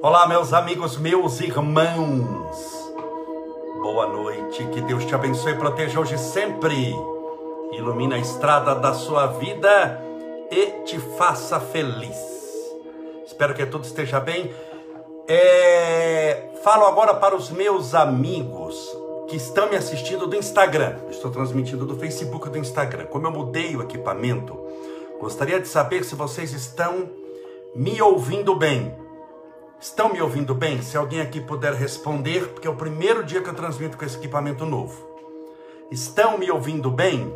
Olá, meus amigos, meus irmãos. Boa noite, que Deus te abençoe e proteja hoje sempre. Ilumina a estrada da sua vida e te faça feliz. Espero que tudo esteja bem. É... Falo agora para os meus amigos que estão me assistindo do Instagram. Estou transmitindo do Facebook e do Instagram. Como eu mudei o equipamento, gostaria de saber se vocês estão me ouvindo bem. Estão me ouvindo bem? Se alguém aqui puder responder, porque é o primeiro dia que eu transmito com esse equipamento novo. Estão me ouvindo bem?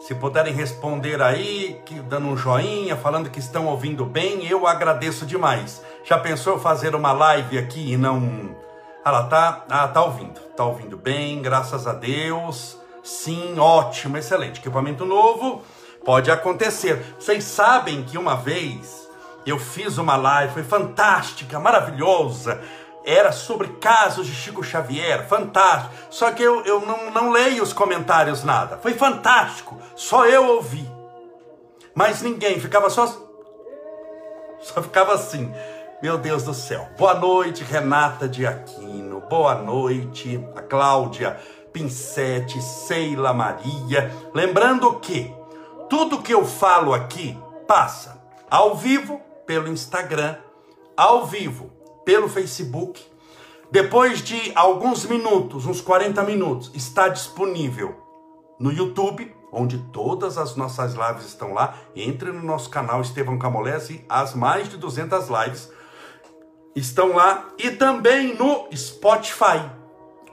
Se puderem responder aí, que, dando um joinha, falando que estão ouvindo bem, eu agradeço demais. Já pensou fazer uma live aqui e não. Ah, lá tá. Ah, tá ouvindo. Tá ouvindo bem, graças a Deus. Sim, ótimo, excelente. Equipamento novo, pode acontecer. Vocês sabem que uma vez eu fiz uma live, foi fantástica, maravilhosa. Era sobre casos de Chico Xavier, fantástico. Só que eu, eu não, não leio os comentários, nada. Foi fantástico, só eu ouvi. Mas ninguém, ficava só. Só ficava assim. Meu Deus do céu. Boa noite, Renata de Aquino. Boa noite, a Cláudia Pinsete, Seila Maria. Lembrando que tudo que eu falo aqui passa ao vivo pelo Instagram, ao vivo, pelo Facebook. Depois de alguns minutos, uns 40 minutos, está disponível no YouTube, onde todas as nossas lives estão lá. Entre no nosso canal Estevão Camolese, as mais de 200 lives estão lá e também no Spotify,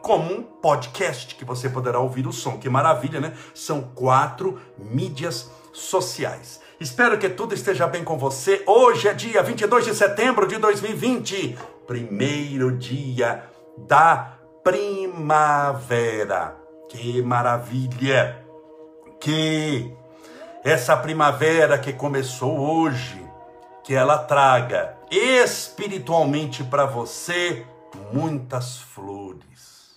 como um podcast que você poderá ouvir o som. Que maravilha, né? São quatro mídias sociais. Espero que tudo esteja bem com você. Hoje é dia 22 de setembro de 2020, primeiro dia da primavera. Que maravilha! Que essa primavera que começou hoje, que ela traga espiritualmente para você muitas flores.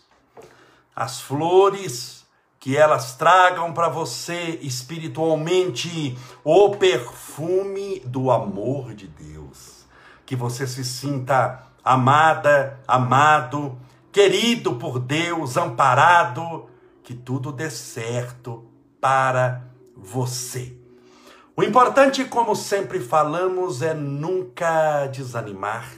As flores que elas tragam para você espiritualmente o perfume do amor de Deus. Que você se sinta amada, amado, querido por Deus, amparado, que tudo dê certo para você. O importante, como sempre falamos, é nunca desanimar,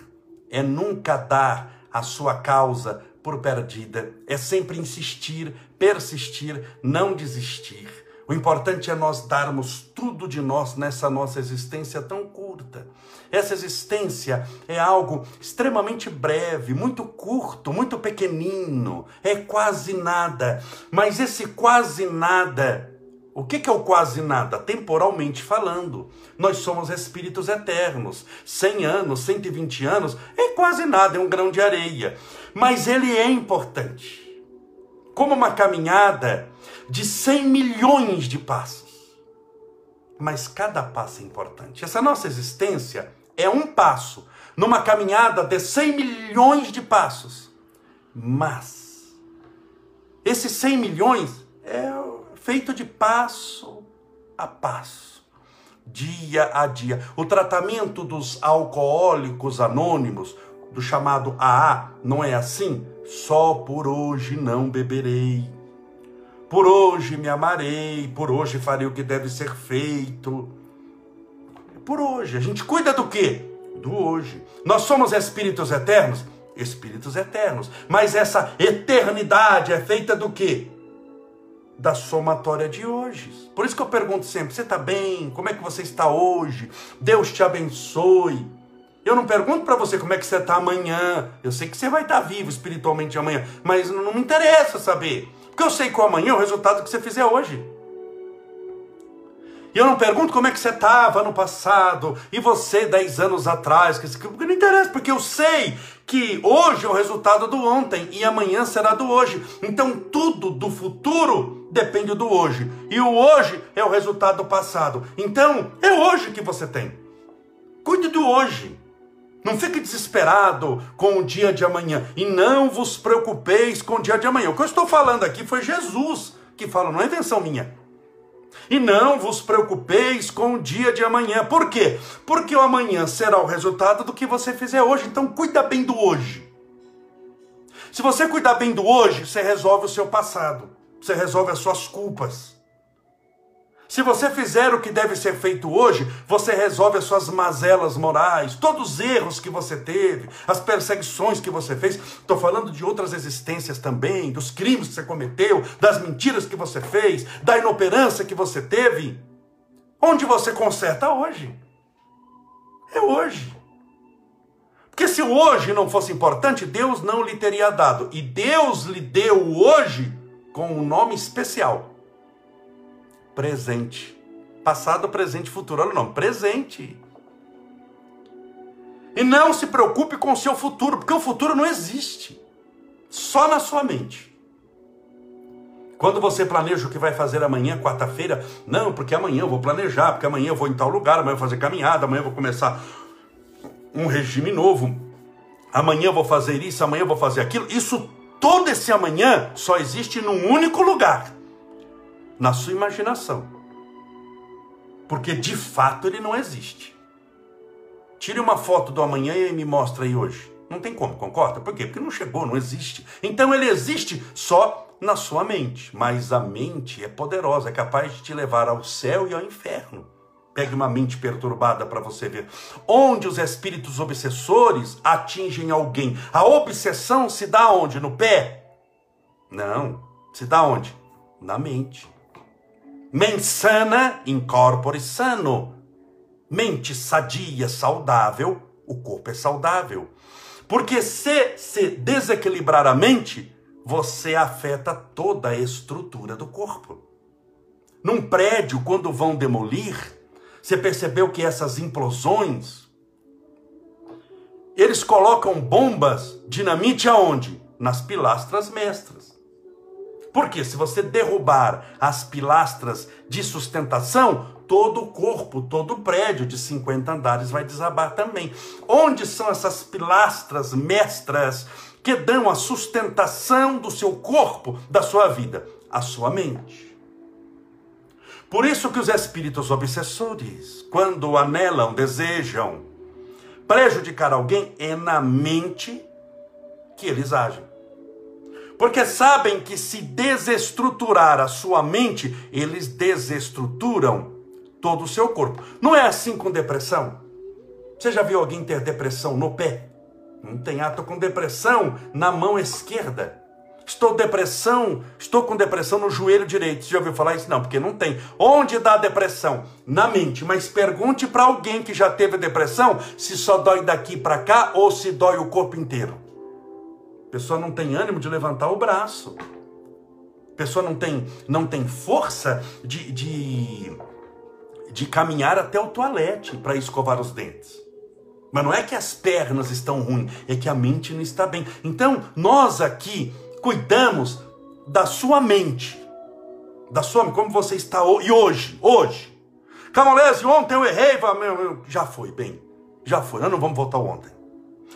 é nunca dar a sua causa por perdida, é sempre insistir, persistir, não desistir. O importante é nós darmos tudo de nós nessa nossa existência tão curta. Essa existência é algo extremamente breve, muito curto, muito pequenino, é quase nada. Mas esse quase nada, o que é o quase nada? Temporalmente falando, nós somos espíritos eternos. 100 anos, 120 anos é quase nada, é um grão de areia mas ele é importante. Como uma caminhada de 100 milhões de passos. Mas cada passo é importante. Essa nossa existência é um passo numa caminhada de 100 milhões de passos. Mas esses 100 milhões é feito de passo a passo, dia a dia. O tratamento dos alcoólicos anônimos, do chamado AA, não é assim? Só por hoje não beberei. Por hoje me amarei, por hoje farei o que deve ser feito. Por hoje. A gente cuida do quê? Do hoje. Nós somos espíritos eternos? Espíritos eternos. Mas essa eternidade é feita do quê? Da somatória de hoje. Por isso que eu pergunto sempre: você está bem? Como é que você está hoje? Deus te abençoe. Eu não pergunto para você como é que você está amanhã. Eu sei que você vai estar tá vivo espiritualmente amanhã, mas não me interessa saber. Porque eu sei que o amanhã é o resultado que você fizer hoje. E eu não pergunto como é que você estava no passado, e você dez anos atrás, porque não interessa, porque eu sei que hoje é o resultado do ontem e amanhã será do hoje. Então tudo do futuro depende do hoje. E o hoje é o resultado do passado. Então é hoje que você tem. Cuide do hoje. Não fique desesperado com o dia de amanhã e não vos preocupeis com o dia de amanhã. O que eu estou falando aqui foi Jesus que fala, não é invenção minha. E não vos preocupeis com o dia de amanhã. Por quê? Porque o amanhã será o resultado do que você fizer hoje. Então, cuida bem do hoje. Se você cuidar bem do hoje, você resolve o seu passado. Você resolve as suas culpas. Se você fizer o que deve ser feito hoje, você resolve as suas mazelas morais, todos os erros que você teve, as perseguições que você fez. Estou falando de outras existências também, dos crimes que você cometeu, das mentiras que você fez, da inoperância que você teve. Onde você conserta hoje? É hoje. Porque se o hoje não fosse importante, Deus não lhe teria dado. E Deus lhe deu o hoje com um nome especial presente. Passado, presente, futuro. Olha o nome, presente. E não se preocupe com o seu futuro, porque o futuro não existe. Só na sua mente. Quando você planeja o que vai fazer amanhã, quarta-feira, não, porque amanhã eu vou planejar, porque amanhã eu vou em tal lugar, amanhã eu vou fazer caminhada, amanhã eu vou começar um regime novo, amanhã eu vou fazer isso, amanhã eu vou fazer aquilo. Isso, todo esse amanhã, só existe num único lugar na sua imaginação. Porque de fato ele não existe. Tire uma foto do amanhã e me mostra aí hoje. Não tem como, concorda? Por quê? Porque não chegou, não existe. Então ele existe só na sua mente. Mas a mente é poderosa, é capaz de te levar ao céu e ao inferno. Pegue uma mente perturbada para você ver. Onde os espíritos obsessores atingem alguém. A obsessão se dá onde? No pé? Não. Se dá onde? Na mente. Mensana incorpore sano. Mente sadia, saudável, o corpo é saudável. Porque se se desequilibrar a mente, você afeta toda a estrutura do corpo. Num prédio, quando vão demolir, você percebeu que essas implosões, eles colocam bombas, dinamite aonde? Nas pilastras mestras. Porque se você derrubar as pilastras de sustentação, todo o corpo, todo o prédio de 50 andares vai desabar também. Onde são essas pilastras mestras que dão a sustentação do seu corpo, da sua vida? A sua mente. Por isso que os espíritos obsessores, quando anelam, desejam prejudicar alguém, é na mente que eles agem. Porque sabem que se desestruturar a sua mente, eles desestruturam todo o seu corpo. Não é assim com depressão? Você já viu alguém ter depressão no pé? Não tem ato com depressão na mão esquerda. Estou depressão, estou com depressão no joelho direito. Você já ouviu falar isso? Não, porque não tem. Onde dá depressão? Na mente. Mas pergunte para alguém que já teve depressão se só dói daqui para cá ou se dói o corpo inteiro. Pessoa não tem ânimo de levantar o braço. Pessoa não tem, não tem força de, de, de caminhar até o toalete para escovar os dentes. Mas não é que as pernas estão ruins, é que a mente não está bem. Então, nós aqui cuidamos da sua mente. Da sua como você está e hoje, hoje. Camolese, ontem eu errei, já foi, bem. Já foi, nós não vamos voltar ontem.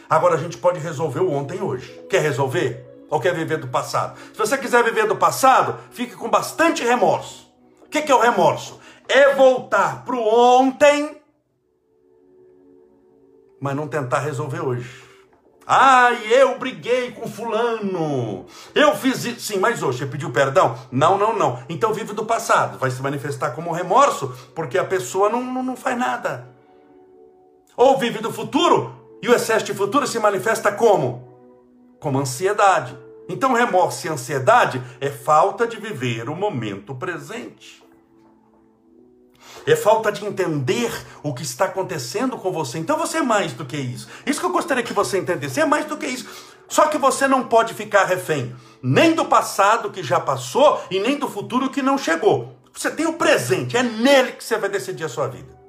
Agora a gente pode resolver o ontem hoje. Quer resolver? Ou quer viver do passado? Se você quiser viver do passado, fique com bastante remorso. O que é o remorso? É voltar para o ontem, mas não tentar resolver hoje. Ai, eu briguei com fulano. Eu fiz isso. Sim, mas hoje você pediu perdão? Não, não, não. Então vive do passado. Vai se manifestar como remorso, porque a pessoa não, não, não faz nada. Ou vive do futuro, e o excesso de futuro se manifesta como? Como ansiedade. Então, remorso e ansiedade é falta de viver o momento presente. É falta de entender o que está acontecendo com você. Então você é mais do que isso. Isso que eu gostaria que você entendesse. É mais do que isso. Só que você não pode ficar refém nem do passado que já passou e nem do futuro que não chegou. Você tem o presente, é nele que você vai decidir a sua vida.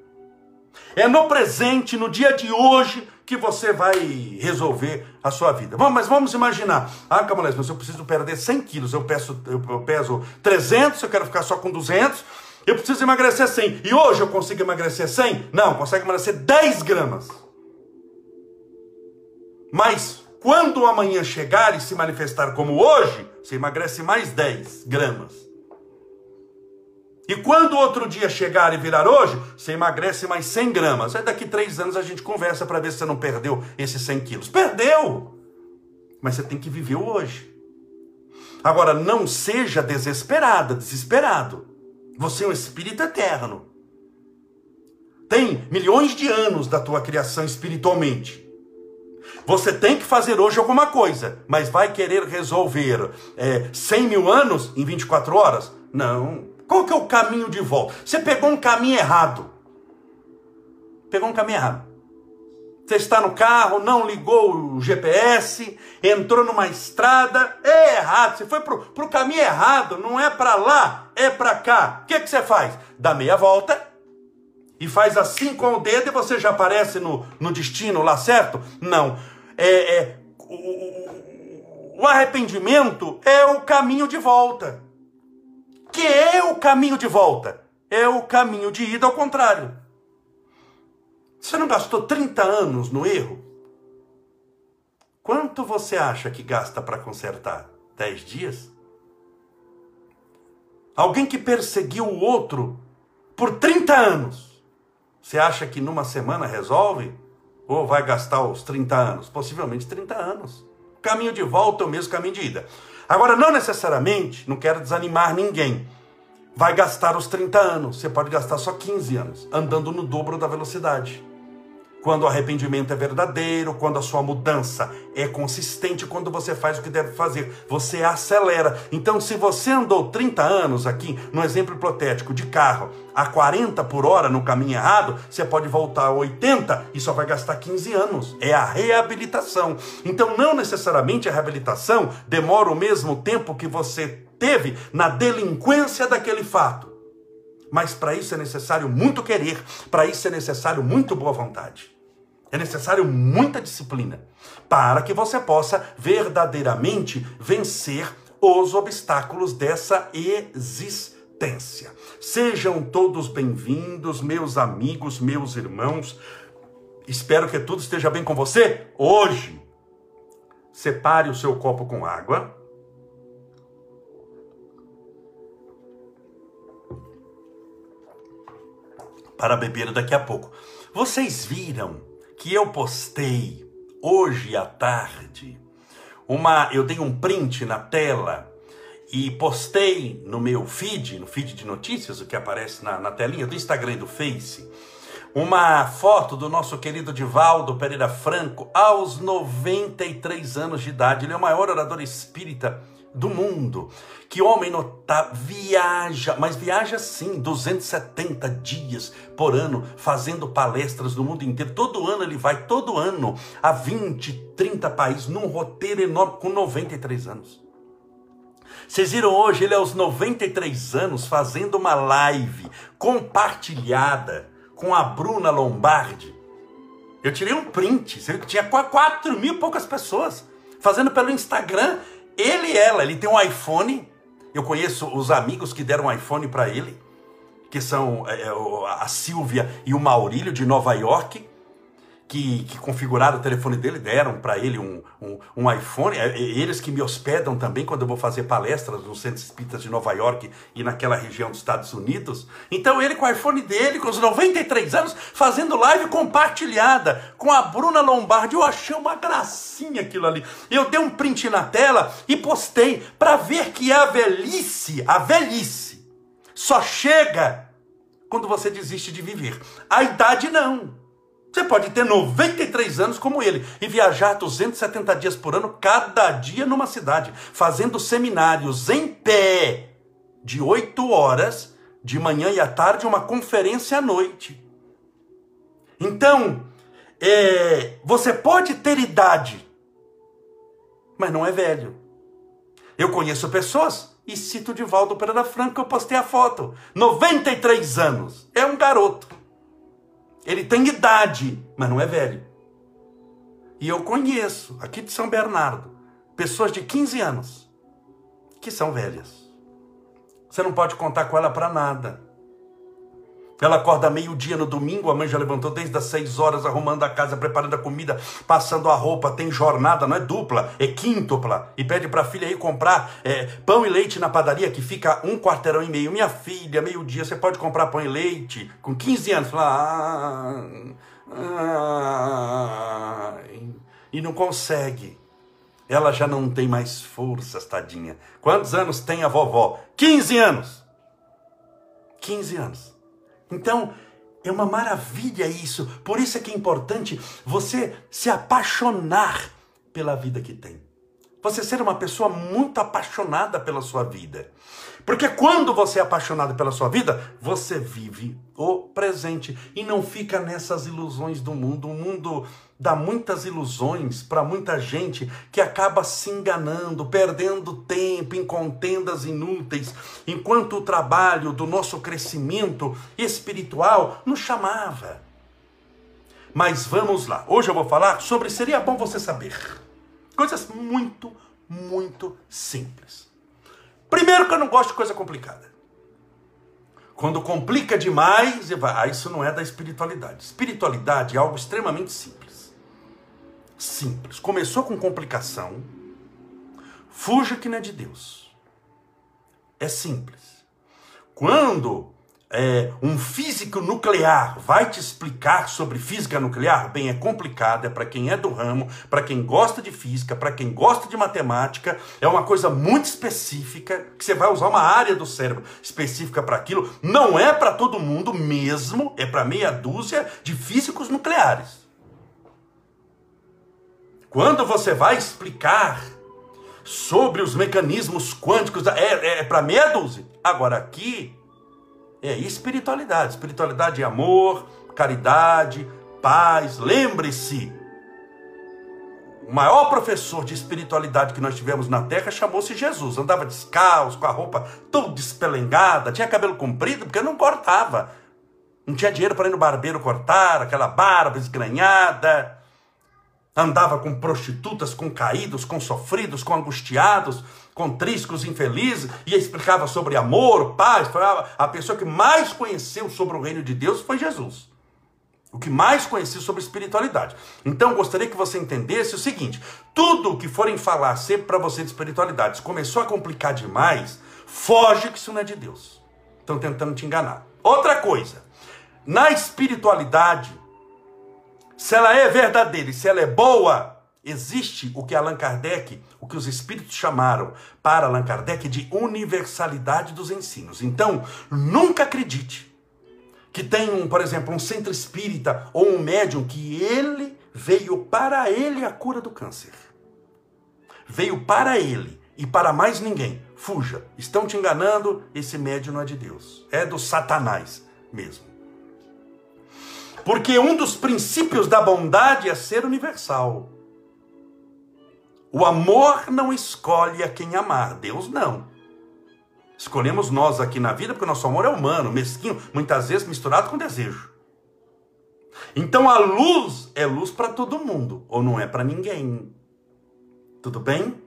É no presente, no dia de hoje, que você vai resolver a sua vida. Bom, mas vamos imaginar. Ah, Camalés, mas eu preciso perder 100 quilos. Eu, peço, eu, eu peso 300, eu quero ficar só com 200. Eu preciso emagrecer 100. E hoje eu consigo emagrecer 100? Não, consegue emagrecer 10 gramas. Mas quando amanhã chegar e se manifestar como hoje, você emagrece mais 10 gramas. E quando outro dia chegar e virar hoje, você emagrece mais 100 gramas. Aí daqui três anos a gente conversa para ver se você não perdeu esses 100 quilos. Perdeu! Mas você tem que viver hoje. Agora, não seja desesperada, desesperado. Você é um espírito eterno. Tem milhões de anos da tua criação espiritualmente. Você tem que fazer hoje alguma coisa, mas vai querer resolver é, 100 mil anos em 24 horas? Não. Qual que é o caminho de volta? Você pegou um caminho errado. Pegou um caminho errado. Você está no carro, não ligou o GPS, entrou numa estrada, é errado. Você foi para o caminho errado, não é para lá, é para cá. O que, que você faz? Dá meia volta e faz assim com o dedo e você já aparece no, no destino lá certo? Não. É, é o, o arrependimento é o caminho de volta que é o caminho de volta. É o caminho de ida ao contrário. Você não gastou 30 anos no erro? Quanto você acha que gasta para consertar? 10 dias? Alguém que perseguiu o outro por 30 anos. Você acha que numa semana resolve? Ou vai gastar os 30 anos? Possivelmente 30 anos. Caminho de volta é o mesmo caminho de ida. Agora, não necessariamente, não quero desanimar ninguém, vai gastar os 30 anos. Você pode gastar só 15 anos, andando no dobro da velocidade. Quando o arrependimento é verdadeiro, quando a sua mudança é consistente, quando você faz o que deve fazer, você acelera. Então, se você andou 30 anos aqui, no exemplo hipotético, de carro, a 40 por hora no caminho errado, você pode voltar a 80 e só vai gastar 15 anos. É a reabilitação. Então, não necessariamente a reabilitação demora o mesmo tempo que você teve na delinquência daquele fato. Mas para isso é necessário muito querer, para isso é necessário muito boa vontade. É necessário muita disciplina para que você possa verdadeiramente vencer os obstáculos dessa existência. Sejam todos bem-vindos, meus amigos, meus irmãos. Espero que tudo esteja bem com você hoje. Separe o seu copo com água. Para beber daqui a pouco. Vocês viram que eu postei hoje à tarde uma, eu dei um print na tela e postei no meu feed, no feed de notícias, o que aparece na, na telinha do Instagram e do Face, uma foto do nosso querido Divaldo Pereira Franco aos 93 anos de idade. Ele é o maior orador espírita do mundo. Que homem notável, viaja, mas viaja sim, 270 dias por ano, fazendo palestras no mundo inteiro. Todo ano ele vai, todo ano, a 20, 30 países, num roteiro enorme, com 93 anos. Vocês viram hoje, ele aos 93 anos, fazendo uma live compartilhada com a Bruna Lombardi. Eu tirei um print, tinha 4 mil e poucas pessoas, fazendo pelo Instagram ele e ela, ele tem um iPhone. Eu conheço os amigos que deram um iPhone para ele, que são é, é a Silvia e o Maurílio de Nova York que, que configuraram o telefone dele, deram para ele um, um, um, iPhone. É, é, eles que me hospedam também quando eu vou fazer palestras no Centro Espírita de Nova York e naquela região dos Estados Unidos. Então ele com o iPhone dele, com os 93 anos, fazendo live compartilhada com a Bruna Lombardi. Eu achei uma gracinha aquilo ali. Eu dei um print na tela e postei para ver que a velhice, a velhice, só chega quando você desiste de viver. A idade não. Você pode ter 93 anos como ele e viajar 270 dias por ano, cada dia numa cidade, fazendo seminários em pé, de 8 horas, de manhã e à tarde, uma conferência à noite. Então, é, você pode ter idade, mas não é velho. Eu conheço pessoas, e cito Divaldo Pereira Franco, eu postei a foto, 93 anos, é um garoto. Ele tem idade, mas não é velho. E eu conheço, aqui de São Bernardo, pessoas de 15 anos que são velhas. Você não pode contar com ela para nada. Ela acorda meio-dia no domingo, a mãe já levantou desde as seis horas, arrumando a casa, preparando a comida, passando a roupa, tem jornada, não é dupla, é quíntupla. E pede para a filha ir comprar é, pão e leite na padaria, que fica um quarteirão e meio. Minha filha, meio-dia, você pode comprar pão e leite? Com 15 anos. Fala, ah, ah, e não consegue. Ela já não tem mais forças, tadinha. Quantos anos tem a vovó? 15 anos. 15 anos. Então, é uma maravilha isso. Por isso é que é importante você se apaixonar pela vida que tem. Você ser uma pessoa muito apaixonada pela sua vida. Porque quando você é apaixonado pela sua vida, você vive o presente e não fica nessas ilusões do mundo. O mundo dá muitas ilusões para muita gente que acaba se enganando, perdendo tempo em contendas inúteis, enquanto o trabalho do nosso crescimento espiritual nos chamava. Mas vamos lá. Hoje eu vou falar sobre seria bom você saber. Coisas muito, muito simples. Primeiro que eu não gosto de coisa complicada. Quando complica demais, ah, isso não é da espiritualidade. Espiritualidade é algo extremamente simples. Simples. Começou com complicação, fuja que não é de Deus. É simples. Quando é, um físico nuclear vai te explicar sobre física nuclear, bem, é complicado, é para quem é do ramo, para quem gosta de física, para quem gosta de matemática, é uma coisa muito específica, que você vai usar uma área do cérebro específica para aquilo, não é para todo mundo mesmo, é para meia dúzia de físicos nucleares. Quando você vai explicar sobre os mecanismos quânticos, é, é, para meia dúzia. Agora aqui é espiritualidade. Espiritualidade é amor, caridade, paz. Lembre-se, o maior professor de espiritualidade que nós tivemos na terra chamou-se Jesus. Andava descalço, com a roupa toda despelengada, tinha cabelo comprido, porque não cortava. Não tinha dinheiro para ir no barbeiro cortar, aquela barba esgranhada. Andava com prostitutas, com caídos, com sofridos, com angustiados com triscos infelizes, e explicava sobre amor, paz. Falava, a pessoa que mais conheceu sobre o reino de Deus foi Jesus. O que mais conheceu sobre espiritualidade. Então, gostaria que você entendesse o seguinte: tudo o que forem falar sempre para você de espiritualidade, se começou a complicar demais, foge que isso não é de Deus. Estão tentando te enganar. Outra coisa, na espiritualidade, se ela é verdadeira e se ela é boa, Existe o que Allan Kardec, o que os espíritos chamaram para Allan Kardec de universalidade dos ensinos. Então, nunca acredite que tem, um, por exemplo, um centro espírita ou um médium que ele veio para ele a cura do câncer. Veio para ele e para mais ninguém. Fuja. Estão te enganando, esse médium não é de Deus. É do Satanás mesmo. Porque um dos princípios da bondade é ser universal. O amor não escolhe a quem amar, Deus não. Escolhemos nós aqui na vida porque nosso amor é humano, mesquinho, muitas vezes misturado com desejo. Então a luz é luz para todo mundo, ou não é para ninguém. Tudo bem?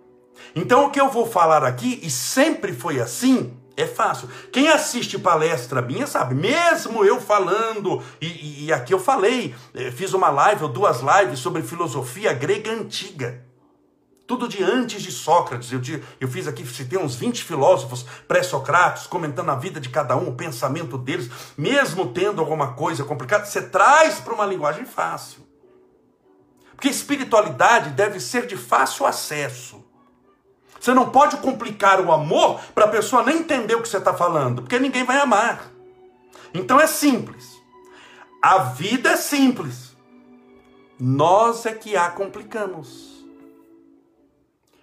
Então o que eu vou falar aqui, e sempre foi assim, é fácil. Quem assiste palestra minha sabe, mesmo eu falando, e, e, aqui eu falei, eh, fiz uma live ou duas lives sobre filosofia grega antiga. Tudo de antes de Sócrates. Eu, eu fiz aqui, citei uns 20 filósofos pré-socráticos, comentando a vida de cada um, o pensamento deles, mesmo tendo alguma coisa complicada, você traz para uma linguagem fácil. Porque espiritualidade deve ser de fácil acesso. Você não pode complicar o amor para a pessoa nem entender o que você está falando, porque ninguém vai amar. Então é simples. A vida é simples. Nós é que a complicamos.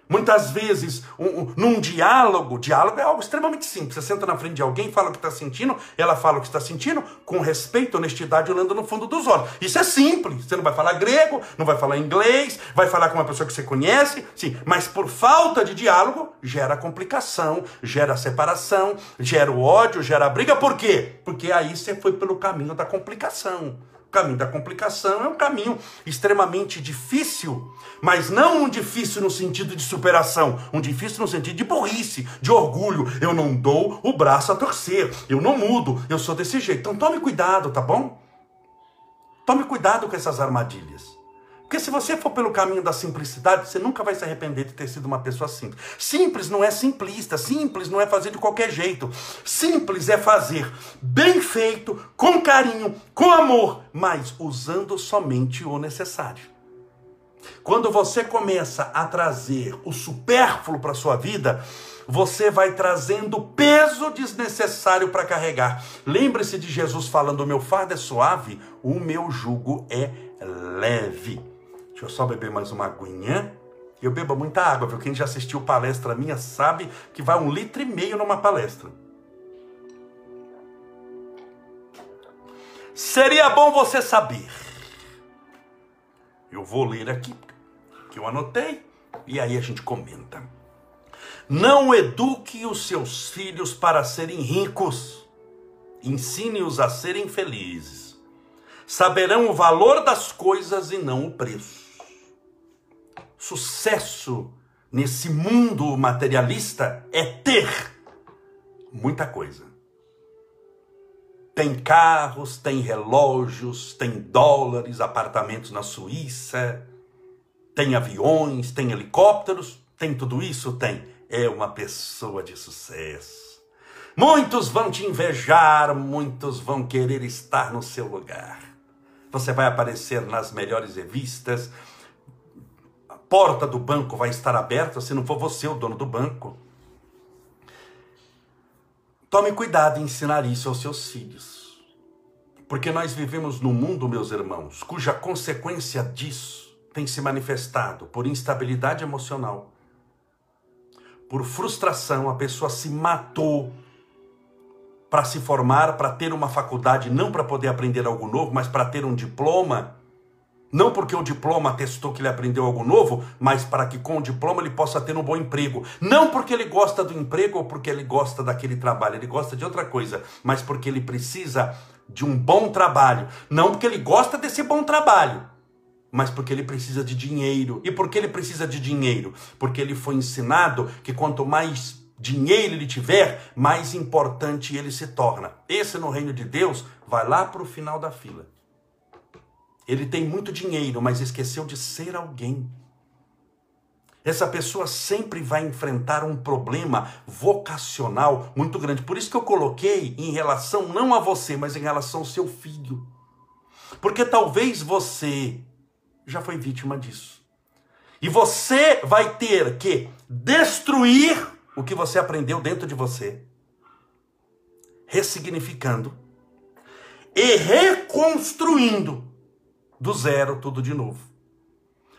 Muitas vezes, um, um, num diálogo, diálogo é algo extremamente simples. Você senta na frente de alguém, fala o que está sentindo, ela fala o que está sentindo, com respeito, honestidade, olhando no fundo dos olhos. Isso é simples. Você não vai falar grego, não vai falar inglês, vai falar com uma pessoa que você conhece, sim. Mas por falta de diálogo, gera complicação, gera separação, gera o ódio, gera briga. Por quê? Porque aí você foi pelo caminho da complicação. O caminho da complicação é um caminho extremamente difícil, mas não um difícil no sentido de superação, um difícil no sentido de burrice, de orgulho. Eu não dou o braço a torcer, eu não mudo, eu sou desse jeito. Então tome cuidado, tá bom? Tome cuidado com essas armadilhas. Porque se você for pelo caminho da simplicidade, você nunca vai se arrepender de ter sido uma pessoa simples. Simples não é simplista, simples não é fazer de qualquer jeito. Simples é fazer bem feito, com carinho, com amor, mas usando somente o necessário. Quando você começa a trazer o supérfluo para sua vida, você vai trazendo peso desnecessário para carregar. Lembre-se de Jesus falando: o meu fardo é suave, o meu jugo é leve. Deixa eu só beber mais uma aguinha. Eu bebo muita água, viu? Quem já assistiu palestra minha sabe que vai um litro e meio numa palestra. Seria bom você saber. Eu vou ler aqui, que eu anotei, e aí a gente comenta. Não eduque os seus filhos para serem ricos. Ensine-os a serem felizes. Saberão o valor das coisas e não o preço sucesso nesse mundo materialista é ter muita coisa. Tem carros, tem relógios, tem dólares, apartamentos na Suíça, tem aviões, tem helicópteros, tem tudo isso? Tem. É uma pessoa de sucesso. Muitos vão te invejar, muitos vão querer estar no seu lugar. Você vai aparecer nas melhores revistas, porta do banco vai estar aberta se não for você o dono do banco. Tome cuidado em ensinar isso aos seus filhos. Porque nós vivemos num mundo, meus irmãos, cuja consequência disso tem se manifestado por instabilidade emocional, por frustração, a pessoa se matou para se formar, para ter uma faculdade, não para poder aprender algo novo, mas para ter um diploma não porque o diploma atestou que ele aprendeu algo novo, mas para que com o diploma ele possa ter um bom emprego. Não porque ele gosta do emprego ou porque ele gosta daquele trabalho, ele gosta de outra coisa, mas porque ele precisa de um bom trabalho. Não porque ele gosta desse bom trabalho, mas porque ele precisa de dinheiro. E por que ele precisa de dinheiro? Porque ele foi ensinado que quanto mais dinheiro ele tiver, mais importante ele se torna. Esse no reino de Deus vai lá para o final da fila. Ele tem muito dinheiro, mas esqueceu de ser alguém. Essa pessoa sempre vai enfrentar um problema vocacional muito grande. Por isso que eu coloquei em relação não a você, mas em relação ao seu filho. Porque talvez você já foi vítima disso. E você vai ter que destruir o que você aprendeu dentro de você, ressignificando e reconstruindo do zero, tudo de novo.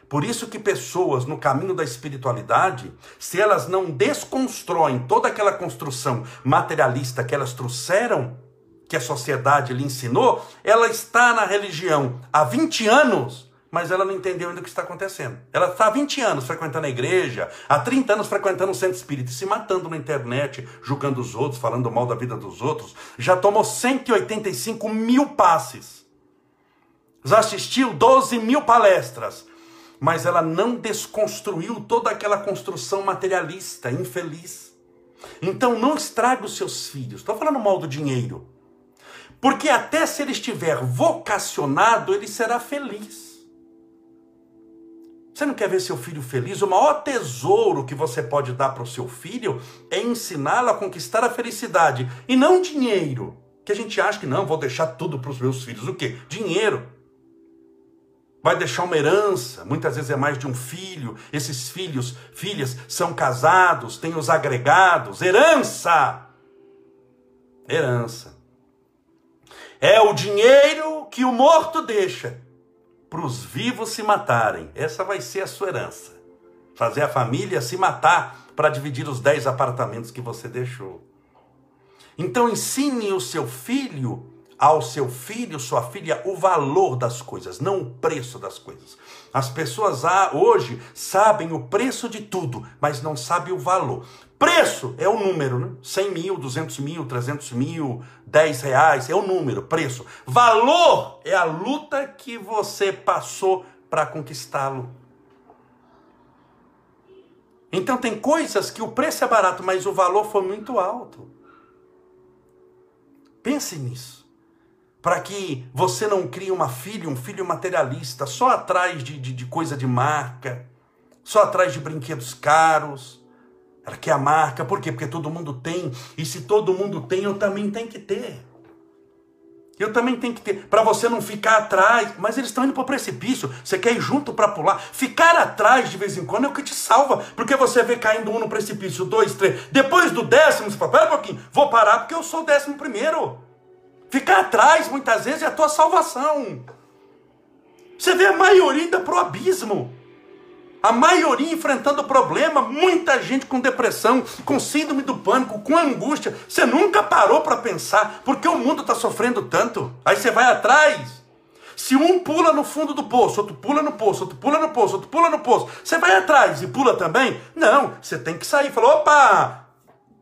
Por isso que pessoas no caminho da espiritualidade, se elas não desconstroem toda aquela construção materialista que elas trouxeram, que a sociedade lhe ensinou, ela está na religião há 20 anos, mas ela não entendeu ainda o que está acontecendo. Ela está há 20 anos frequentando a igreja, há 30 anos frequentando o centro espírita, se matando na internet, julgando os outros, falando mal da vida dos outros, já tomou 185 mil passes assistiu 12 mil palestras, mas ela não desconstruiu toda aquela construção materialista, infeliz. Então não estrague os seus filhos. Estou falando mal do dinheiro. Porque até se ele estiver vocacionado, ele será feliz. Você não quer ver seu filho feliz? O maior tesouro que você pode dar para o seu filho é ensiná-lo a conquistar a felicidade e não dinheiro. Que a gente acha que não, vou deixar tudo para os meus filhos. O quê? Dinheiro vai deixar uma herança, muitas vezes é mais de um filho, esses filhos, filhas são casados, têm os agregados, herança. Herança. É o dinheiro que o morto deixa para os vivos se matarem. Essa vai ser a sua herança. Fazer a família se matar para dividir os dez apartamentos que você deixou. Então ensine o seu filho ao seu filho, sua filha, o valor das coisas, não o preço das coisas. As pessoas hoje sabem o preço de tudo, mas não sabem o valor. Preço é o número, né? 100 mil, 200 mil, 300 mil, 10 reais, é o número, preço. Valor é a luta que você passou para conquistá-lo. Então tem coisas que o preço é barato, mas o valor foi muito alto. Pense nisso. Para que você não crie uma filha, um filho materialista, só atrás de, de, de coisa de marca, só atrás de brinquedos caros. Ela quer a marca, por quê? Porque todo mundo tem. E se todo mundo tem, eu também tenho que ter. Eu também tenho que ter, para você não ficar atrás. Mas eles estão indo para o precipício. Você quer ir junto para pular. Ficar atrás de vez em quando é o que te salva. Porque você vê caindo um no precipício, dois, três. Depois do décimo, você fala: pera um pouquinho, vou parar porque eu sou o décimo primeiro. Ficar atrás, muitas vezes, é a tua salvação. Você vê a maioria indo para o abismo. A maioria enfrentando problema, muita gente com depressão, com síndrome do pânico, com angústia. Você nunca parou para pensar por que o mundo está sofrendo tanto? Aí você vai atrás. Se um pula no fundo do poço, outro pula no poço, outro pula no poço, outro pula no poço, você vai atrás e pula também? Não, você tem que sair. Falou, opa,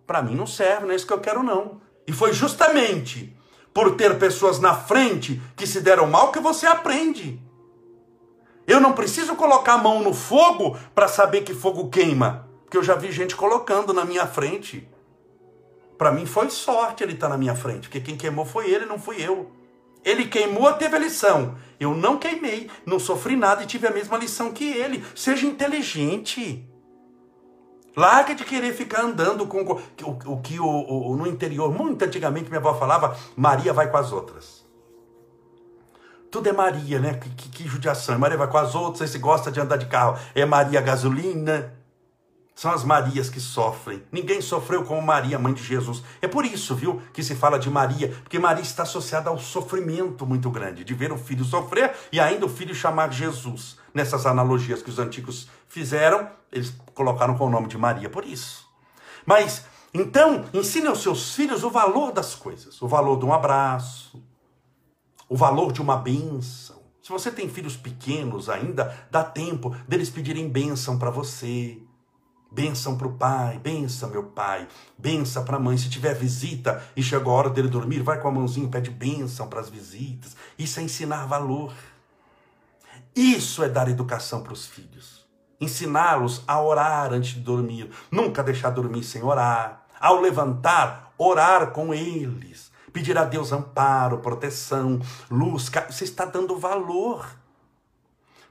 para mim não serve, não é isso que eu quero não. E foi justamente por ter pessoas na frente que se deram mal que você aprende. Eu não preciso colocar a mão no fogo para saber que fogo queima, porque eu já vi gente colocando na minha frente. Para mim foi sorte ele estar tá na minha frente, porque quem queimou foi ele, não fui eu. Ele queimou, teve a lição. Eu não queimei, não sofri nada e tive a mesma lição que ele. Seja inteligente. Larga de querer ficar andando com o, o, que o, o, no interior, muito antigamente minha avó falava, Maria vai com as outras. Tudo é Maria, né? Que, que, que judiação. Maria vai com as outras, você gosta de andar de carro. É Maria gasolina. São as Marias que sofrem. Ninguém sofreu como Maria, mãe de Jesus. É por isso, viu, que se fala de Maria, porque Maria está associada ao sofrimento muito grande, de ver o filho sofrer e ainda o filho chamar Jesus. Nessas analogias que os antigos fizeram, eles colocaram com o nome de Maria, por isso. Mas, então, ensine aos seus filhos o valor das coisas, o valor de um abraço, o valor de uma bênção. Se você tem filhos pequenos ainda, dá tempo deles pedirem bênção para você. Bênção para o pai, benção meu pai, benção para a mãe. Se tiver visita e chegou a hora dele dormir, vai com a mãozinha pede bênção para as visitas. Isso é ensinar valor. Isso é dar educação para os filhos. Ensiná-los a orar antes de dormir. Nunca deixar dormir sem orar. Ao levantar, orar com eles pedir a Deus amparo, proteção, luz. Você está dando valor.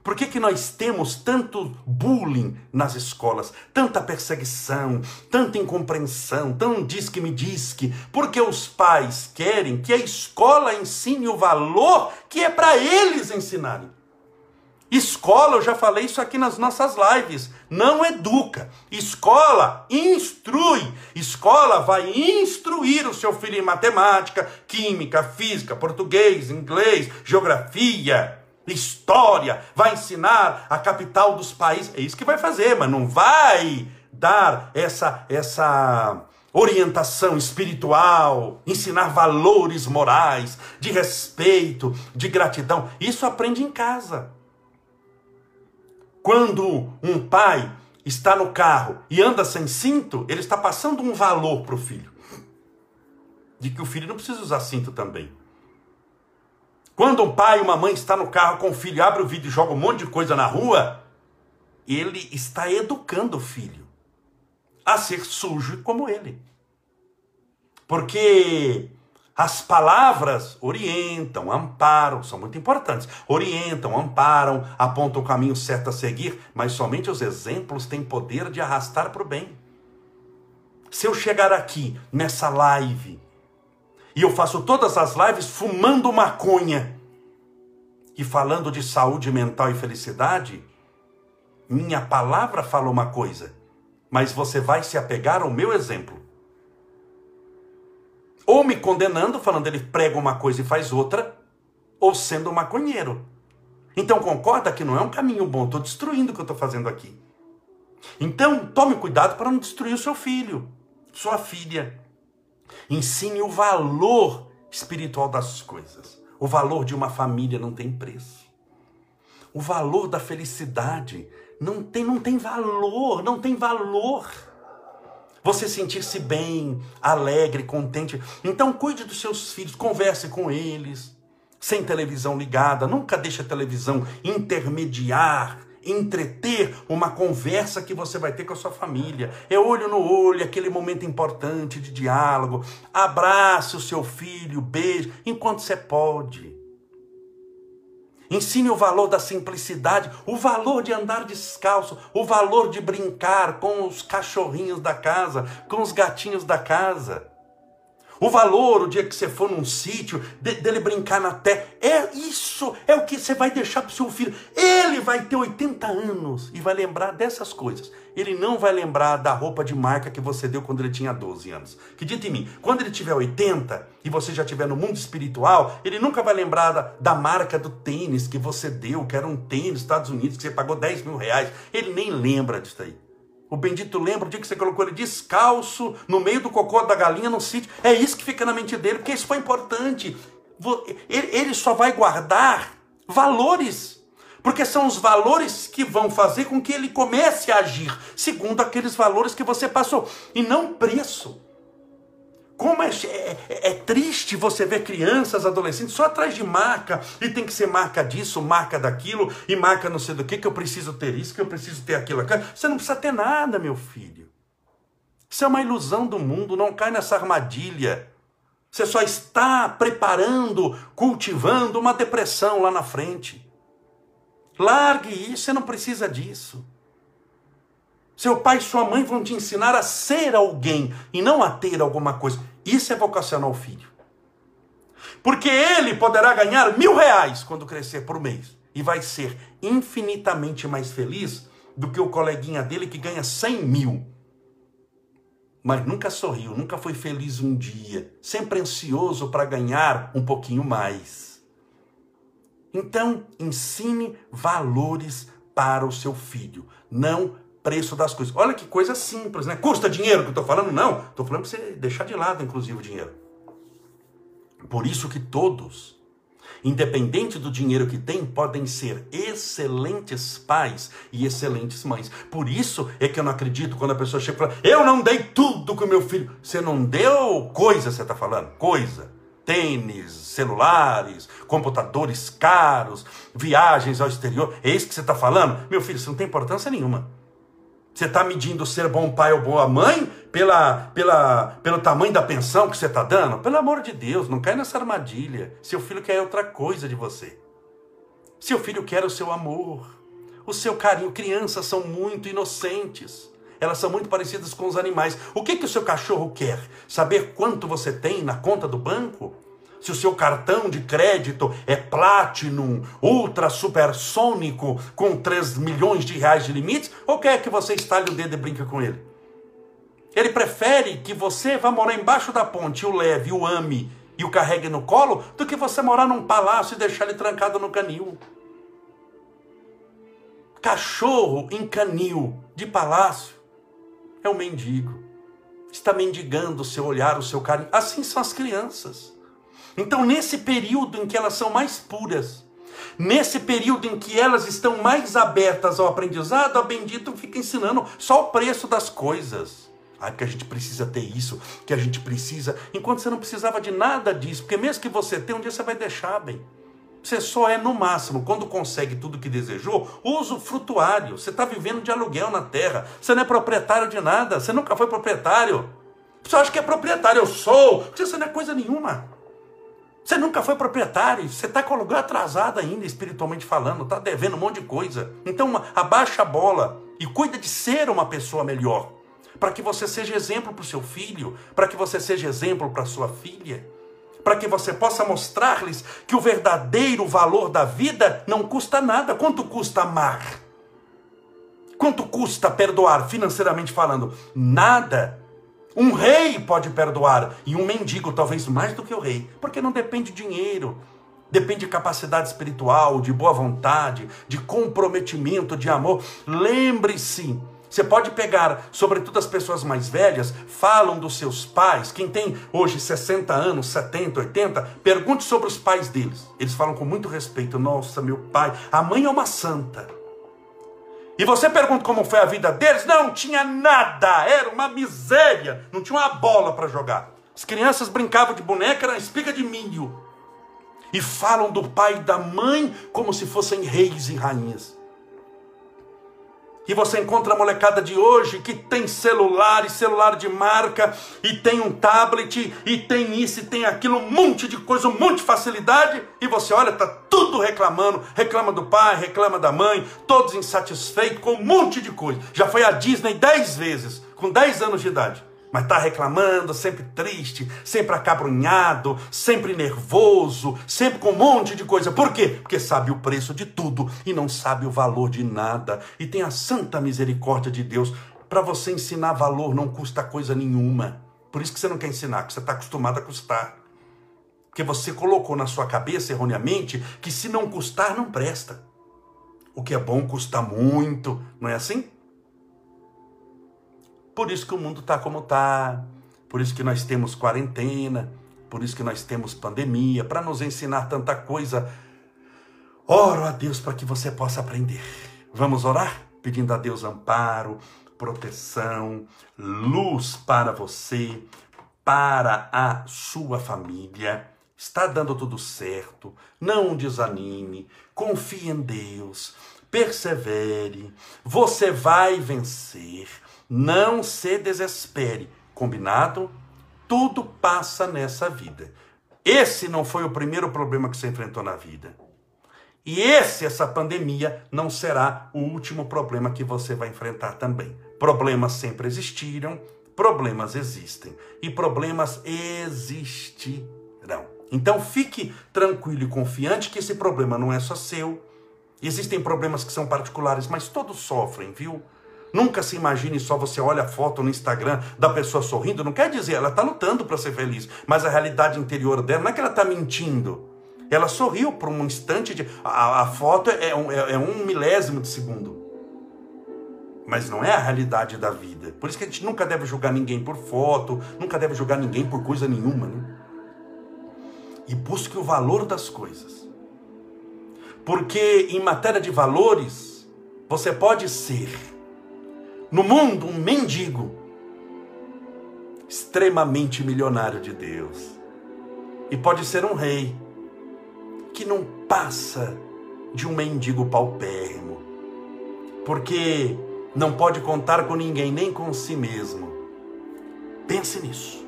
Por que, que nós temos tanto bullying nas escolas, tanta perseguição, tanta incompreensão, tão diz que me diz que? Porque os pais querem que a escola ensine o valor que é para eles ensinarem. Escola, eu já falei isso aqui nas nossas lives, não educa. Escola instrui. Escola vai instruir o seu filho em matemática, química, física, português, inglês, geografia, história. Vai ensinar a capital dos países. É isso que vai fazer, mas não vai dar essa essa orientação espiritual, ensinar valores morais, de respeito, de gratidão. Isso aprende em casa. Quando um pai está no carro e anda sem cinto, ele está passando um valor para o filho. De que o filho não precisa usar cinto também. Quando um pai e uma mãe está no carro com o filho, abre o vídeo e joga um monte de coisa na rua, ele está educando o filho a ser sujo como ele. Porque as palavras orientam, amparam, são muito importantes. Orientam, amparam, apontam o caminho certo a seguir, mas somente os exemplos têm poder de arrastar para o bem. Se eu chegar aqui nessa live e eu faço todas as lives fumando maconha e falando de saúde mental e felicidade, minha palavra fala uma coisa, mas você vai se apegar ao meu exemplo ou me condenando, falando ele prega uma coisa e faz outra, ou sendo um maconheiro. Então concorda que não é um caminho bom, estou destruindo o que eu estou fazendo aqui. Então tome cuidado para não destruir o seu filho, sua filha. Ensine o valor espiritual das coisas. O valor de uma família não tem preço. O valor da felicidade não tem, não tem valor, não tem valor. Você sentir-se bem, alegre, contente. Então cuide dos seus filhos, converse com eles. Sem televisão ligada, nunca deixe a televisão intermediar entreter uma conversa que você vai ter com a sua família. É olho no olho, aquele momento importante de diálogo. Abrace o seu filho, beije, enquanto você pode. Ensine o valor da simplicidade, o valor de andar descalço, o valor de brincar com os cachorrinhos da casa, com os gatinhos da casa. O valor, o dia que você for num sítio, de, dele brincar na terra. É isso, é o que você vai deixar para o seu filho. Ele vai ter 80 anos e vai lembrar dessas coisas. Ele não vai lembrar da roupa de marca que você deu quando ele tinha 12 anos. Acredita em mim, quando ele tiver 80 e você já estiver no mundo espiritual, ele nunca vai lembrar da, da marca do tênis que você deu, que era um tênis dos Estados Unidos, que você pagou 10 mil reais. Ele nem lembra disso aí. O bendito lembra o dia que você colocou ele descalço no meio do cocô da galinha no sítio. É isso que fica na mente dele, porque isso foi importante. Ele só vai guardar valores. Porque são os valores que vão fazer com que ele comece a agir segundo aqueles valores que você passou. E não preço. Como é, é, é, triste você ver crianças, adolescentes só atrás de marca, e tem que ser marca disso, marca daquilo, e marca não sei do que, que eu preciso ter isso, que eu preciso ter aquilo. Você não precisa ter nada, meu filho. Isso é uma ilusão do mundo, não cai nessa armadilha. Você só está preparando, cultivando uma depressão lá na frente. Largue isso, você não precisa disso. Seu pai e sua mãe vão te ensinar a ser alguém e não a ter alguma coisa. Isso é vocacionar o filho. Porque ele poderá ganhar mil reais quando crescer por mês e vai ser infinitamente mais feliz do que o coleguinha dele que ganha cem mil. Mas nunca sorriu, nunca foi feliz um dia, sempre ansioso para ganhar um pouquinho mais. Então, ensine valores para o seu filho, não preço das coisas. Olha que coisa simples, né? Custa dinheiro que eu estou falando? Não. Estou falando para você deixar de lado, inclusive, o dinheiro. Por isso que todos, independente do dinheiro que tem, podem ser excelentes pais e excelentes mães. Por isso é que eu não acredito quando a pessoa chega e fala: Eu não dei tudo com meu filho. Você não deu coisa, você está falando? Coisa. Tênis, celulares, computadores caros, viagens ao exterior. É isso que você está falando? Meu filho, isso não tem importância nenhuma. Você está medindo ser bom pai ou boa mãe pela, pela, pelo tamanho da pensão que você está dando? Pelo amor de Deus, não cai nessa armadilha. Seu filho quer outra coisa de você. Seu filho quer o seu amor, o seu carinho. Crianças são muito inocentes. Elas são muito parecidas com os animais. O que, que o seu cachorro quer? Saber quanto você tem na conta do banco? Se o seu cartão de crédito é Platinum, Ultra Supersônico, com 3 milhões de reais de limites, ou quer que você estale o dedo e brinque com ele? Ele prefere que você vá morar embaixo da ponte, o leve, o ame e o carregue no colo, do que você morar num palácio e deixar ele trancado no canil. Cachorro em canil de palácio é um mendigo. Está mendigando o seu olhar, o seu carinho. Assim são as crianças. Então, nesse período em que elas são mais puras, nesse período em que elas estão mais abertas ao aprendizado, a bendito fica ensinando só o preço das coisas. Ah, que a gente precisa ter isso, que a gente precisa, enquanto você não precisava de nada disso, porque mesmo que você tenha, um dia você vai deixar bem. Você só é no máximo, quando consegue tudo que desejou, uso frutuário. Você está vivendo de aluguel na terra. Você não é proprietário de nada. Você nunca foi proprietário. Você acha que é proprietário? Eu sou. Você não é coisa nenhuma. Você nunca foi proprietário, você está com o lugar atrasado ainda, espiritualmente falando, está devendo um monte de coisa. Então, abaixa a bola e cuida de ser uma pessoa melhor, para que você seja exemplo para o seu filho, para que você seja exemplo para sua filha, para que você possa mostrar-lhes que o verdadeiro valor da vida não custa nada. Quanto custa amar? Quanto custa perdoar, financeiramente falando? Nada. Um rei pode perdoar e um mendigo talvez mais do que o rei, porque não depende de dinheiro, depende de capacidade espiritual, de boa vontade, de comprometimento, de amor. Lembre-se, Você pode pegar, sobretudo as pessoas mais velhas, falam dos seus pais. Quem tem hoje 60 anos, 70, 80, pergunte sobre os pais deles. Eles falam com muito respeito: Nossa, meu pai, a mãe é uma santa. E você pergunta como foi a vida deles? Não tinha nada, era uma miséria, não tinha uma bola para jogar. As crianças brincavam de boneca, era espiga de milho. E falam do pai e da mãe como se fossem reis e rainhas. E você encontra a molecada de hoje que tem celular e celular de marca, e tem um tablet, e tem isso e tem aquilo, um monte de coisa, um monte de facilidade, e você olha, tá tudo reclamando, reclama do pai, reclama da mãe, todos insatisfeitos com um monte de coisa. Já foi à Disney dez vezes, com 10 anos de idade mas está reclamando, sempre triste, sempre acabrunhado, sempre nervoso, sempre com um monte de coisa. Por quê? Porque sabe o preço de tudo e não sabe o valor de nada. E tem a santa misericórdia de Deus. Para você ensinar valor não custa coisa nenhuma. Por isso que você não quer ensinar, porque você está acostumado a custar. Porque você colocou na sua cabeça erroneamente que se não custar, não presta. O que é bom custa muito, não é assim? Por isso que o mundo está como está, por isso que nós temos quarentena, por isso que nós temos pandemia, para nos ensinar tanta coisa. Oro a Deus para que você possa aprender. Vamos orar? Pedindo a Deus amparo, proteção, luz para você, para a sua família. Está dando tudo certo. Não desanime. Confie em Deus. Persevere. Você vai vencer. Não se desespere. Combinado? Tudo passa nessa vida. Esse não foi o primeiro problema que você enfrentou na vida. E esse, essa pandemia, não será o último problema que você vai enfrentar também. Problemas sempre existiram, problemas existem. E problemas existirão. Então fique tranquilo e confiante que esse problema não é só seu. Existem problemas que são particulares, mas todos sofrem, viu? Nunca se imagine só você olha a foto no Instagram da pessoa sorrindo, não quer dizer, ela está lutando para ser feliz, mas a realidade interior dela não é que ela está mentindo. Ela sorriu por um instante, de, a, a foto é um, é, é um milésimo de segundo. Mas não é a realidade da vida. Por isso que a gente nunca deve julgar ninguém por foto, nunca deve julgar ninguém por coisa nenhuma. Né? E busque o valor das coisas. Porque em matéria de valores, você pode ser no mundo um mendigo, extremamente milionário de Deus. E pode ser um rei que não passa de um mendigo paupérrimo, porque não pode contar com ninguém, nem com si mesmo. Pense nisso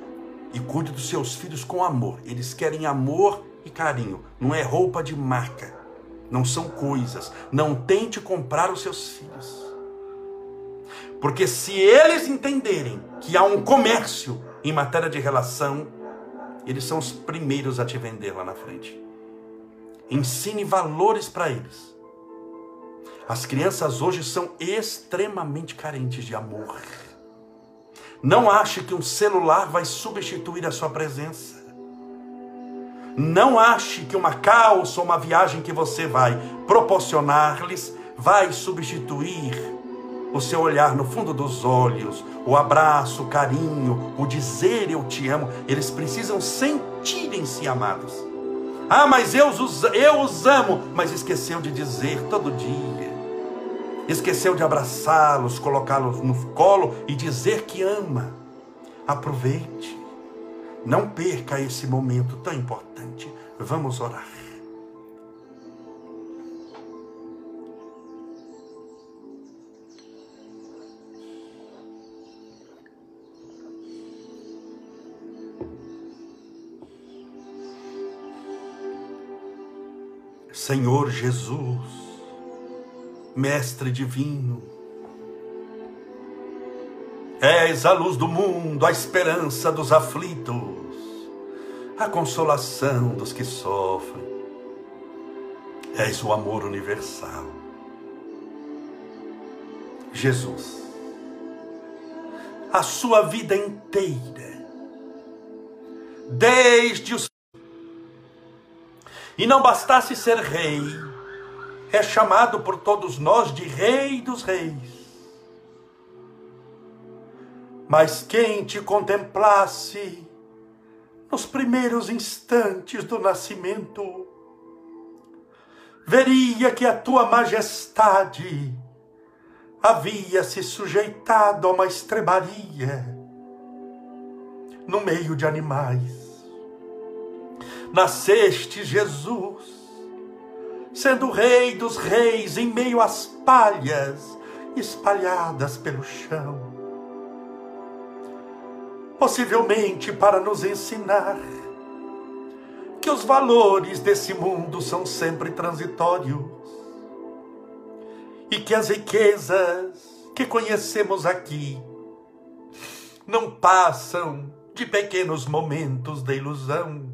e cuide dos seus filhos com amor. Eles querem amor e carinho, não é roupa de marca, não são coisas. Não tente comprar os seus filhos. Porque se eles entenderem que há um comércio em matéria de relação, eles são os primeiros a te vender lá na frente. Ensine valores para eles. As crianças hoje são extremamente carentes de amor. Não ache que um celular vai substituir a sua presença. Não ache que uma calça ou uma viagem que você vai proporcionar-lhes vai substituir o seu olhar no fundo dos olhos, o abraço, o carinho, o dizer eu te amo, eles precisam sentirem-se amados. Ah, mas eu os, eu os amo, mas esqueceu de dizer todo dia. Esqueceu de abraçá-los, colocá-los no colo e dizer que ama. Aproveite. Não perca esse momento tão importante. Vamos orar. Senhor Jesus, Mestre Divino, és a luz do mundo, a esperança dos aflitos, a consolação dos que sofrem, és o amor universal. Jesus, a sua vida inteira, desde os e não bastasse ser rei, é chamado por todos nós de Rei dos Reis. Mas quem te contemplasse nos primeiros instantes do nascimento, veria que a tua majestade havia se sujeitado a uma estrebaria no meio de animais. Nasceste, Jesus, sendo rei dos reis em meio às palhas espalhadas pelo chão possivelmente para nos ensinar que os valores desse mundo são sempre transitórios e que as riquezas que conhecemos aqui não passam de pequenos momentos de ilusão.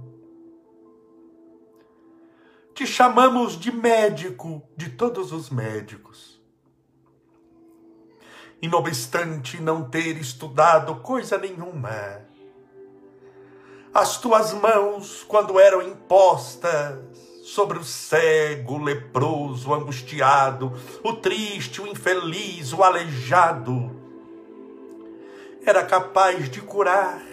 Te chamamos de médico de todos os médicos e não obstante não ter estudado coisa nenhuma. As tuas mãos, quando eram impostas sobre o cego, o leproso, o angustiado, o triste, o infeliz, o aleijado, era capaz de curar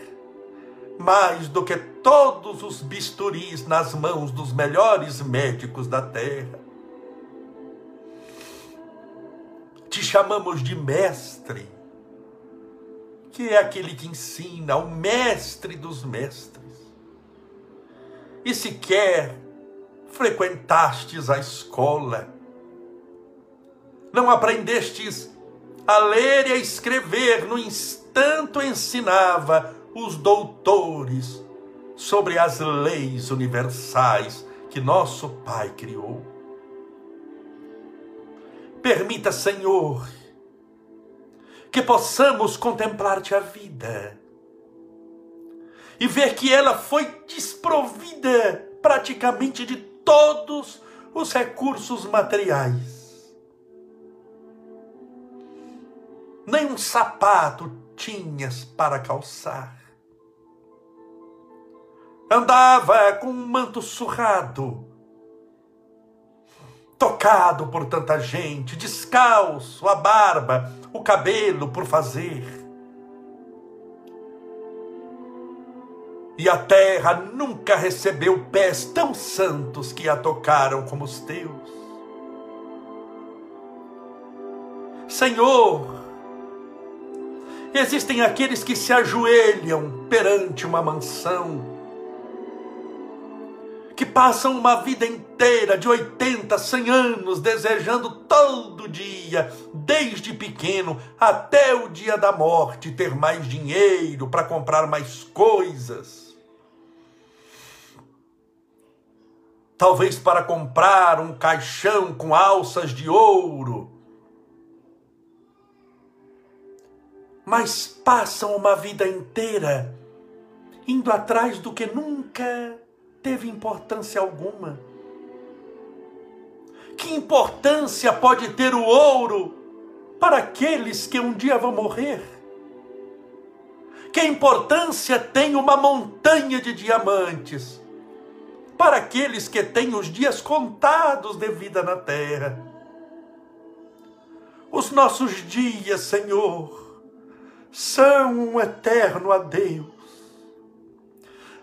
mais do que todos os bisturis nas mãos dos melhores médicos da terra. te chamamos de mestre, que é aquele que ensina, o mestre dos mestres. E sequer frequentastes a escola, não aprendestes a ler e a escrever, no instante ensinava os doutores sobre as leis universais que nosso Pai criou. Permita, Senhor, que possamos contemplar-te a vida e ver que ela foi desprovida praticamente de todos os recursos materiais. Nem um sapato tinhas para calçar. Andava com um manto surrado tocado por tanta gente, descalço, a barba, o cabelo por fazer. E a terra nunca recebeu pés tão santos que a tocaram como os teus. Senhor, existem aqueles que se ajoelham perante uma mansão que passam uma vida inteira de 80, 100 anos desejando todo dia, desde pequeno até o dia da morte, ter mais dinheiro para comprar mais coisas. Talvez para comprar um caixão com alças de ouro. Mas passam uma vida inteira indo atrás do que nunca teve importância alguma. Que importância pode ter o ouro para aqueles que um dia vão morrer? Que importância tem uma montanha de diamantes para aqueles que têm os dias contados de vida na terra? Os nossos dias, Senhor, são um eterno adeus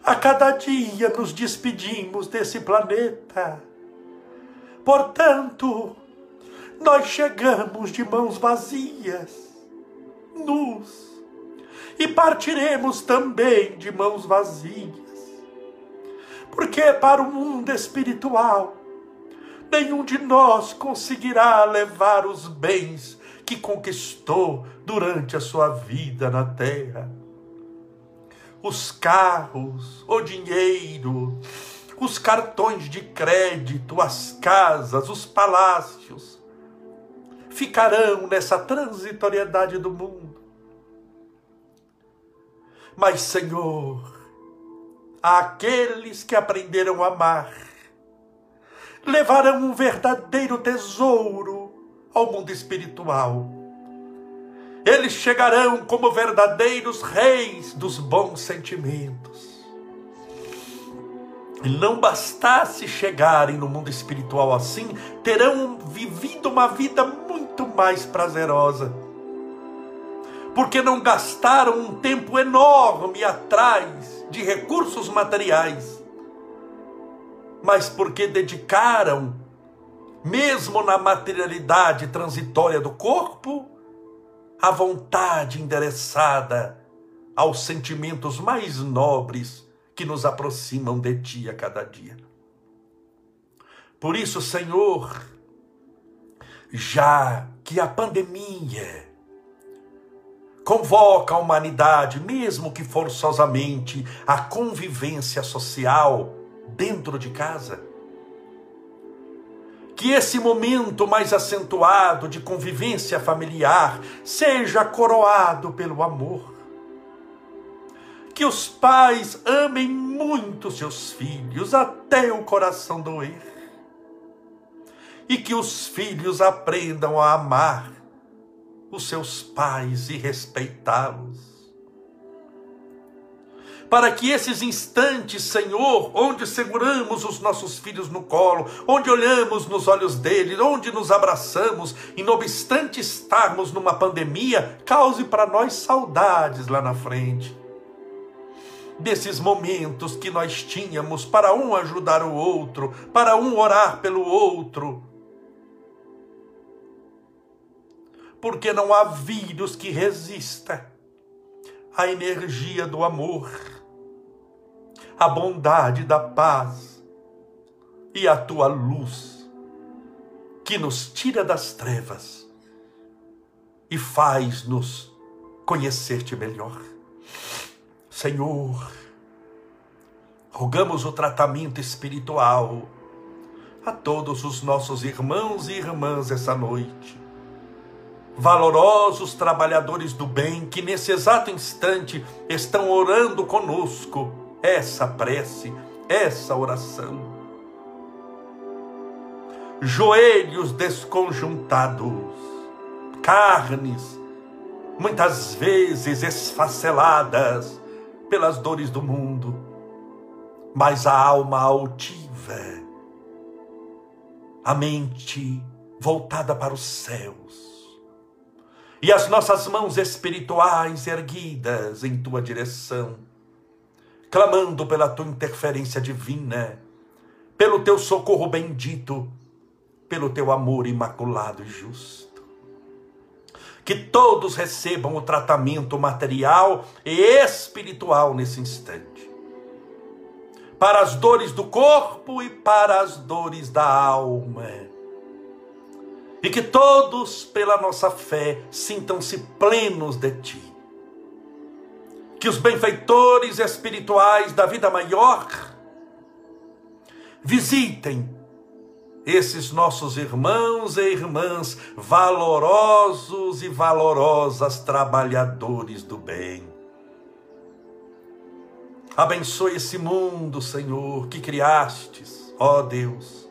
a cada dia nos despedimos desse planeta. Portanto, nós chegamos de mãos vazias, nus, e partiremos também de mãos vazias. Porque para o mundo espiritual, nenhum de nós conseguirá levar os bens que conquistou durante a sua vida na terra os carros, o dinheiro, os cartões de crédito, as casas, os palácios, ficarão nessa transitoriedade do mundo. Mas, Senhor, aqueles que aprenderam a amar, levarão um verdadeiro tesouro ao mundo espiritual eles chegarão como verdadeiros reis dos bons sentimentos. E não bastasse chegarem no mundo espiritual assim, terão vivido uma vida muito mais prazerosa. porque não gastaram um tempo enorme atrás de recursos materiais, mas porque dedicaram, mesmo na materialidade transitória do corpo, a vontade endereçada aos sentimentos mais nobres que nos aproximam de Ti a cada dia. Por isso, Senhor, já que a pandemia convoca a humanidade, mesmo que forçosamente, à convivência social dentro de casa. Que esse momento mais acentuado de convivência familiar seja coroado pelo amor. Que os pais amem muito seus filhos até o coração doer. E que os filhos aprendam a amar os seus pais e respeitá-los. Para que esses instantes, Senhor, onde seguramos os nossos filhos no colo, onde olhamos nos olhos deles, onde nos abraçamos, e não obstante estarmos numa pandemia, cause para nós saudades lá na frente. Desses momentos que nós tínhamos para um ajudar o outro, para um orar pelo outro, porque não há vírus que resista à energia do amor, à bondade da paz e à tua luz, que nos tira das trevas e faz-nos conhecer-te melhor. Senhor, rogamos o tratamento espiritual a todos os nossos irmãos e irmãs essa noite valorosos trabalhadores do bem que nesse exato instante estão orando conosco essa prece, essa oração. Joelhos desconjuntados, carnes muitas vezes esfaceladas pelas dores do mundo, mas a alma altiva, a mente voltada para os céus e as nossas mãos espirituais erguidas em tua direção, clamando pela tua interferência divina, pelo teu socorro bendito, pelo teu amor imaculado e justo. Que todos recebam o tratamento material e espiritual nesse instante. Para as dores do corpo e para as dores da alma e que todos, pela nossa fé, sintam-se plenos de Ti. Que os benfeitores espirituais da vida maior visitem esses nossos irmãos e irmãs valorosos e valorosas trabalhadores do bem. Abençoe esse mundo, Senhor, que criastes, ó Deus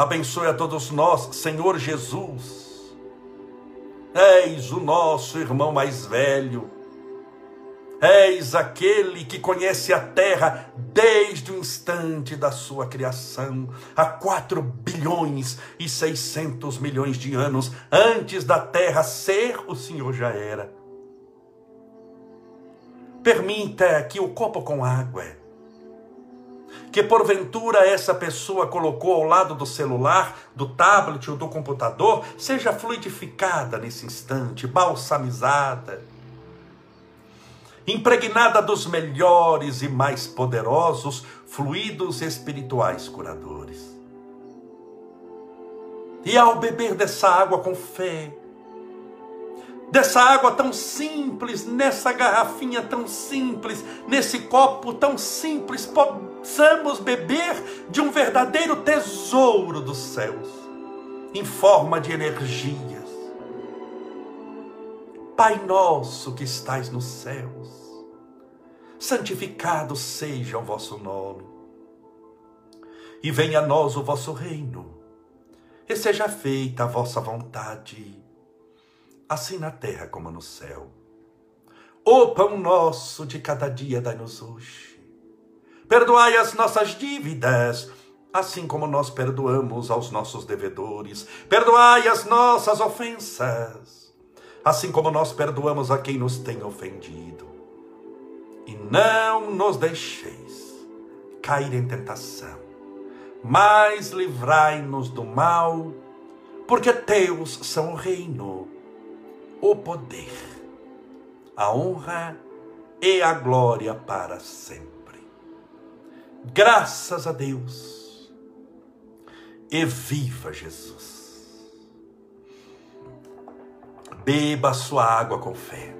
Abençoe a todos nós, Senhor Jesus. Eis o nosso irmão mais velho. Eis aquele que conhece a terra desde o instante da sua criação, há 4 bilhões e 600 milhões de anos antes da terra ser, o Senhor já era. Permita que o copo com água que porventura essa pessoa colocou ao lado do celular, do tablet ou do computador, seja fluidificada nesse instante, balsamizada, impregnada dos melhores e mais poderosos fluidos espirituais curadores. E ao beber dessa água com fé, dessa água tão simples, nessa garrafinha tão simples, nesse copo tão simples, possamos beber de um verdadeiro tesouro dos céus, em forma de energias. Pai nosso que estais nos céus, santificado seja o vosso nome, e venha a nós o vosso reino, e seja feita a vossa vontade assim na terra como no céu. O pão nosso de cada dia dai-nos hoje. Perdoai as nossas dívidas, assim como nós perdoamos aos nossos devedores. Perdoai as nossas ofensas, assim como nós perdoamos a quem nos tem ofendido. E não nos deixeis cair em tentação, mas livrai-nos do mal, porque teus são o reino, o poder, a honra e a glória para sempre. Graças a Deus. E viva Jesus. Beba sua água com fé.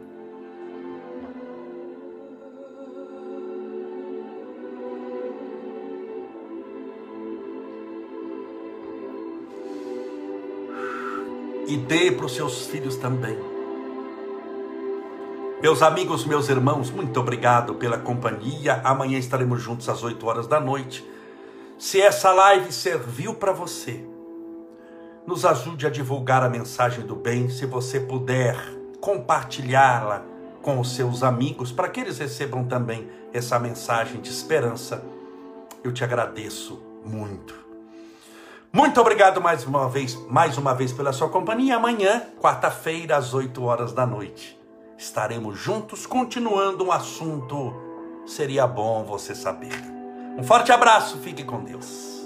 E dê para os seus filhos também. Meus amigos, meus irmãos, muito obrigado pela companhia. Amanhã estaremos juntos às 8 horas da noite. Se essa live serviu para você, nos ajude a divulgar a mensagem do bem, se você puder compartilhá-la com os seus amigos, para que eles recebam também essa mensagem de esperança. Eu te agradeço muito. Muito obrigado mais uma vez, mais uma vez pela sua companhia. Amanhã, quarta-feira, às 8 horas da noite, estaremos juntos continuando um assunto seria bom você saber. Um forte abraço, fique com Deus.